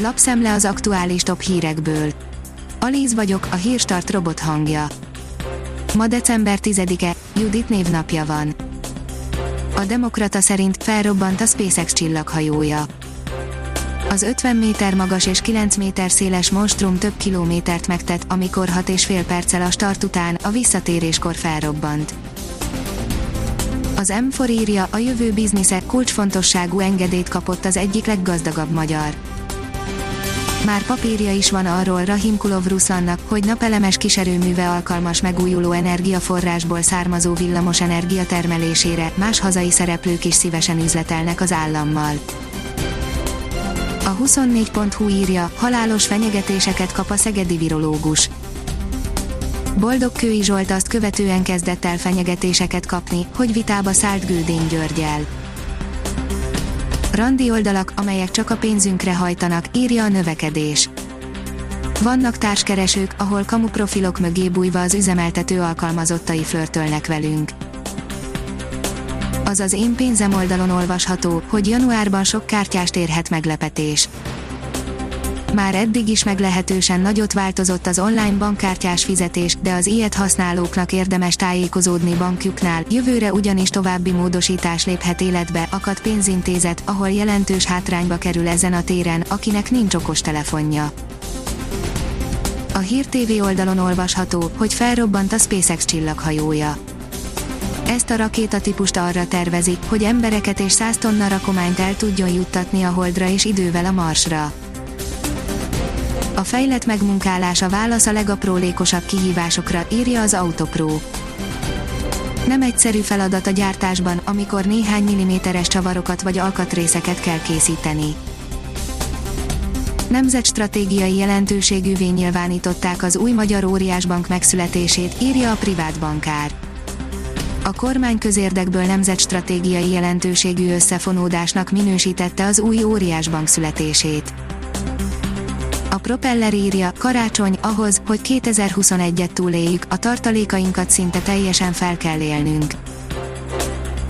Lapszemle az aktuális top hírekből. Alíz vagyok, a hírstart robot hangja. Ma december 10-e, Judit névnapja van. A Demokrata szerint felrobbant a SpaceX csillaghajója. Az 50 méter magas és 9 méter széles monstrum több kilométert megtett, amikor 6 és fél perccel a start után, a visszatéréskor felrobbant. Az M4 írja, a jövő biznisze kulcsfontosságú engedélyt kapott az egyik leggazdagabb magyar. Már papírja is van arról Rahim Kulov Ruszannak, hogy napelemes kiserőműve alkalmas megújuló energiaforrásból származó villamos energia termelésére, más hazai szereplők is szívesen üzletelnek az állammal. A 24.hu írja, halálos fenyegetéseket kap a szegedi virológus. Boldog Kői Zsolt azt követően kezdett el fenyegetéseket kapni, hogy vitába szállt Gődény Györgyel. Randi oldalak, amelyek csak a pénzünkre hajtanak, írja a növekedés. Vannak társkeresők, ahol kamuprofilok mögé bújva az üzemeltető alkalmazottai flörtölnek velünk. Az az én pénzem oldalon olvasható, hogy januárban sok kártyást érhet meglepetés. Már eddig is meglehetősen nagyot változott az online bankkártyás fizetés, de az ilyet használóknak érdemes tájékozódni bankjuknál, jövőre ugyanis további módosítás léphet életbe, akadt pénzintézet, ahol jelentős hátrányba kerül ezen a téren, akinek nincs okos telefonja. A Hír TV oldalon olvasható, hogy felrobbant a SpaceX csillaghajója. Ezt a rakétatípust arra tervezik, hogy embereket és 100 tonna rakományt el tudjon juttatni a Holdra és idővel a Marsra. A fejlett megmunkálása válasz a legaprólékosabb kihívásokra, írja az Autopro. Nem egyszerű feladat a gyártásban, amikor néhány milliméteres csavarokat vagy alkatrészeket kell készíteni. Nemzetstratégiai jelentőségűvé nyilvánították az új magyar óriásbank megszületését, írja a privát bankár. A kormány közérdekből nemzetstratégiai jelentőségű összefonódásnak minősítette az új óriásbank születését. Propeller írja, karácsony, ahhoz, hogy 2021-et túléljük, a tartalékainkat szinte teljesen fel kell élnünk.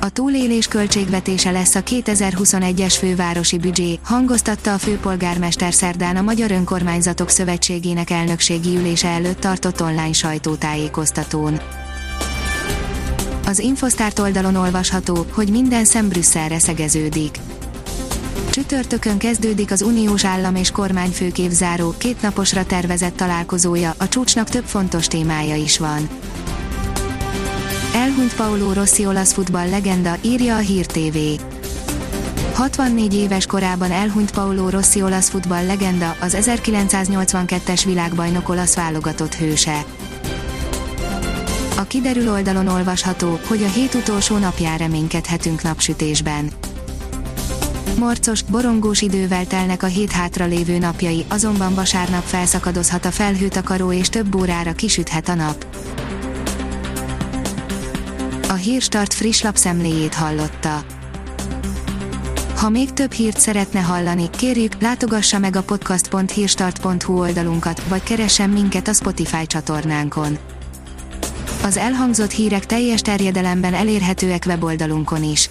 A túlélés költségvetése lesz a 2021-es fővárosi büdzsé, hangoztatta a főpolgármester szerdán a Magyar Önkormányzatok Szövetségének elnökségi ülése előtt tartott online sajtótájékoztatón. Az Infosztárt oldalon olvasható, hogy minden szem Brüsszelre szegeződik. Csütörtökön kezdődik az uniós állam és kormányfőkév záró, naposra tervezett találkozója, a csúcsnak több fontos témája is van. Elhunyt Paulo Rossi olasz futball legenda, írja a Hír TV. 64 éves korában elhunyt Paulo Rossi olasz futball legenda, az 1982-es világbajnok olasz válogatott hőse. A kiderül oldalon olvasható, hogy a hét utolsó napján reménykedhetünk napsütésben. Morcos, borongós idővel telnek a hét hátra lévő napjai, azonban vasárnap felszakadozhat a felhőtakaró és több órára kisüthet a nap. A Hírstart friss lapszemléjét hallotta. Ha még több hírt szeretne hallani, kérjük, látogassa meg a podcast.hírstart.hu oldalunkat, vagy keressen minket a Spotify csatornánkon. Az elhangzott hírek teljes terjedelemben elérhetőek weboldalunkon is